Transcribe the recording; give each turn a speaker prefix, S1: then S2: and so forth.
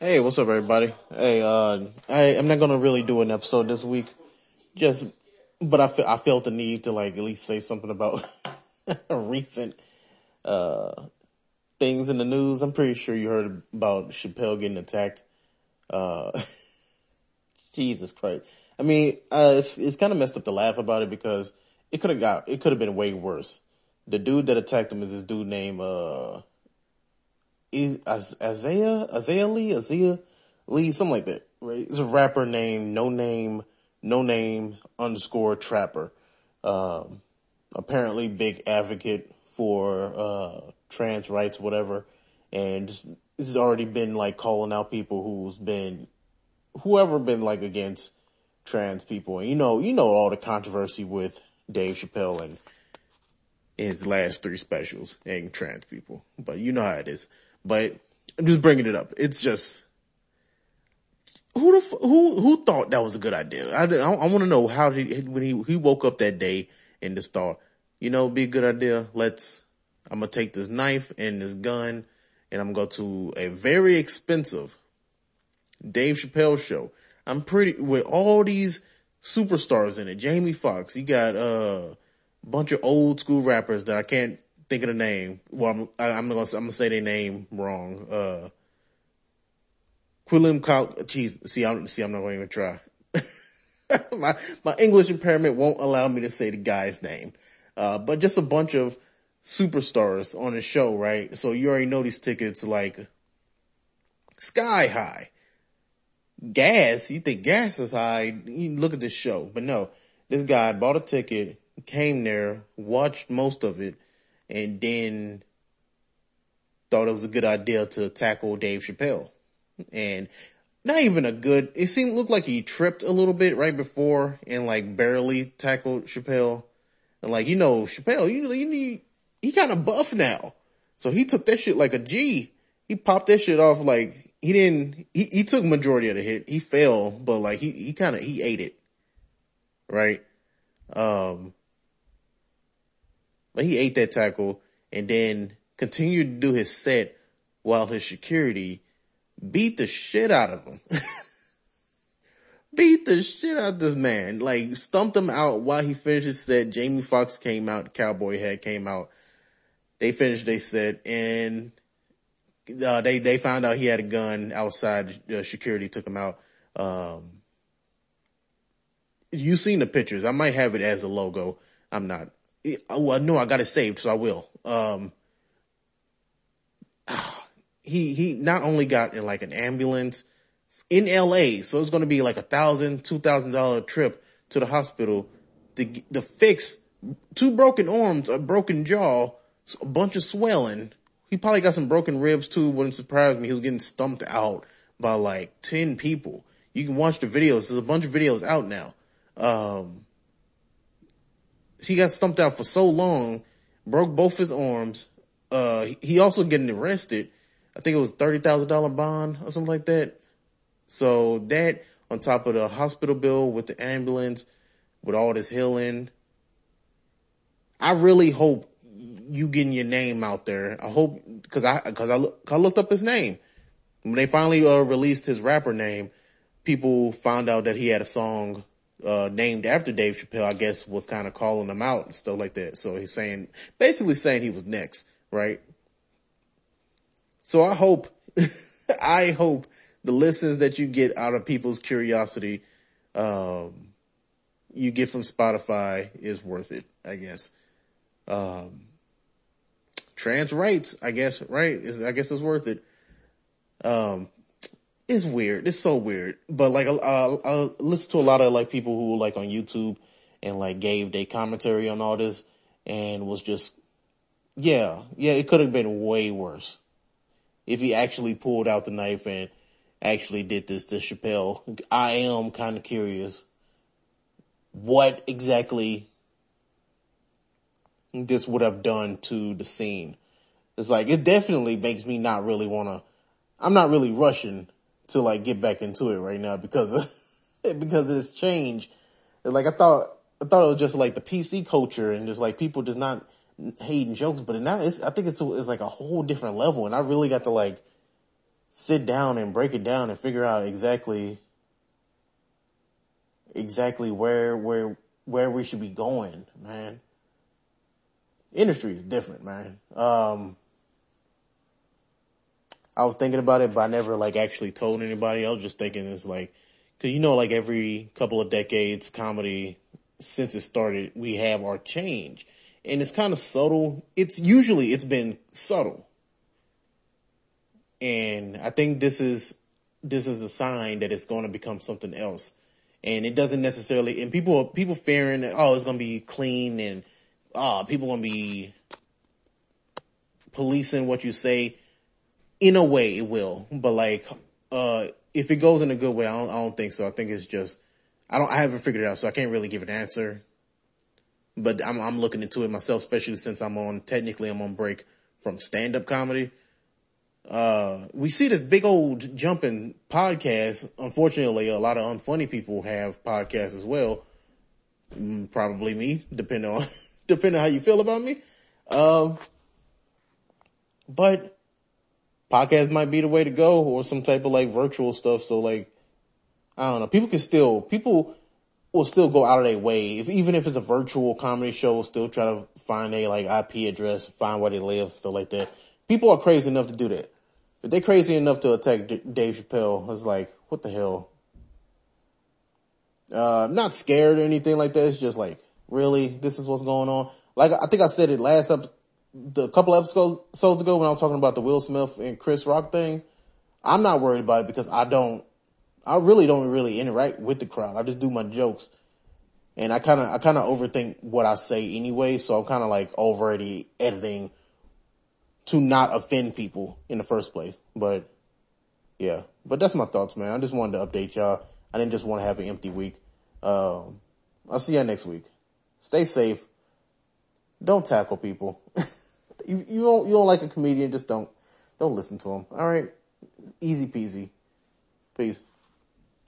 S1: Hey, what's up everybody? Hey, uh, I, I'm not gonna really do an episode this week. Just, but I, fe- I felt the need to like at least say something about recent, uh, things in the news. I'm pretty sure you heard about Chappelle getting attacked. Uh, Jesus Christ. I mean, uh, it's, it's kind of messed up to laugh about it because it could have got, it could have been way worse. The dude that attacked him is this dude named, uh, Isaiah, Isaiah Lee, Isaiah Lee, something like that, right? It's a rapper named No Name, No Name underscore Trapper. Um, apparently big advocate for, uh, trans rights, whatever. And this has already been like calling out people who's been, whoever been like against trans people. And you know, you know all the controversy with Dave Chappelle and his last three specials and trans people, but you know how it is but I'm just bringing it up. It's just, who the, who, who thought that was a good idea? I, I, I want to know how he, when he, he woke up that day and just thought, you know, be a good idea. Let's, I'm to take this knife and this gun and I'm going to go to a very expensive Dave Chappelle show. I'm pretty, with all these superstars in it, Jamie Foxx, you got, uh, a bunch of old school rappers that I can't think of the name. Well, I'm, I, am gonna, I'm gonna say their name wrong. Uh, Cal, geez, see, I'm, see, I'm not going to even try. my, my English impairment won't allow me to say the guy's name. Uh, but just a bunch of superstars on the show, right? So you already know these tickets like sky high. Gas, you think gas is high, you look at this show, but no, this guy bought a ticket, came there, watched most of it, and then thought it was a good idea to tackle Dave Chappelle. And not even a good, it seemed, looked like he tripped a little bit right before and like barely tackled Chappelle. And like, you know, Chappelle, you, you need, he kind of buff now. So he took that shit like a G. He popped that shit off like, he didn't, he, he took majority of the hit. He fell, but like he, he kind of, he ate it. Right? Um, but he ate that tackle and then continued to do his set while his security beat the shit out of him. beat the shit out of this man. Like stumped him out while he finished his set. Jamie Foxx came out, Cowboy Hat came out. They finished their set and uh, they, they found out he had a gun outside. Uh, security took him out. Um, you seen the pictures. I might have it as a logo. I'm not well, no, I got it saved, so I will. Um, he, he not only got in like an ambulance in LA, so it's going to be like a thousand, two thousand dollar trip to the hospital to, to fix two broken arms, a broken jaw, a bunch of swelling. He probably got some broken ribs too. Wouldn't surprise me. He was getting stumped out by like 10 people. You can watch the videos. There's a bunch of videos out now. Um, he got stumped out for so long, broke both his arms. Uh, he also getting arrested. I think it was $30,000 bond or something like that. So that on top of the hospital bill with the ambulance, with all this healing, I really hope you getting your name out there. I hope, cause I, cause I, I looked up his name. When they finally uh, released his rapper name, people found out that he had a song uh, named after Dave Chappelle, I guess was kind of calling him out and stuff like that. So he's saying, basically saying he was next, right? So I hope, I hope the listens that you get out of people's curiosity, um, you get from Spotify is worth it, I guess. Um, trans rights, I guess, right? Is, I guess it's worth it. Um, it's weird. It's so weird. But like, uh, I listen to a lot of like people who were like on YouTube and like gave their commentary on all this and was just, yeah, yeah, it could have been way worse if he actually pulled out the knife and actually did this to Chappelle. I am kind of curious what exactly this would have done to the scene. It's like, it definitely makes me not really want to, I'm not really rushing to like get back into it right now because of, because of this change. Like I thought, I thought it was just like the PC culture and just like people just not hating jokes, but now it's, I think it's, it's like a whole different level and I really got to like sit down and break it down and figure out exactly, exactly where, where, where we should be going, man. Industry is different, man. Um, I was thinking about it, but I never like actually told anybody. I was just thinking it's like, cause you know, like every couple of decades, comedy, since it started, we have our change and it's kind of subtle. It's usually, it's been subtle. And I think this is, this is a sign that it's going to become something else. And it doesn't necessarily, and people, people fearing that, oh, it's going to be clean and, oh, people going to be policing what you say in a way it will, but like, uh, if it goes in a good way, I don't, I don't think so. I think it's just, I don't, I haven't figured it out, so I can't really give an answer. But I'm, I'm looking into it myself, especially since I'm on, technically I'm on break from stand-up comedy. Uh, we see this big old jumping podcast. Unfortunately, a lot of unfunny people have podcasts as well. Mm, probably me, depending on, depending on how you feel about me. Um, but podcast might be the way to go or some type of like virtual stuff. So like, I don't know, people can still, people will still go out of their way. If, even if it's a virtual comedy show, will still try to find a like IP address, find where they live, stuff like that. People are crazy enough to do that. If they're crazy enough to attack D- Dave Chappelle, it's like, what the hell? Uh, not scared or anything like that. It's just like, really, this is what's going on. Like, I think I said it last up, the couple episodes ago when I was talking about the Will Smith and Chris Rock thing, I'm not worried about it because I don't, I really don't really interact with the crowd. I just do my jokes. And I kind of, I kind of overthink what I say anyway. So I'm kind of like already editing to not offend people in the first place. But yeah, but that's my thoughts, man. I just wanted to update y'all. I didn't just want to have an empty week. Um, I'll see y'all next week. Stay safe. Don't tackle people. you, you don't, you don't like a comedian, just don't, don't listen to him. All right. Easy peasy. Peace.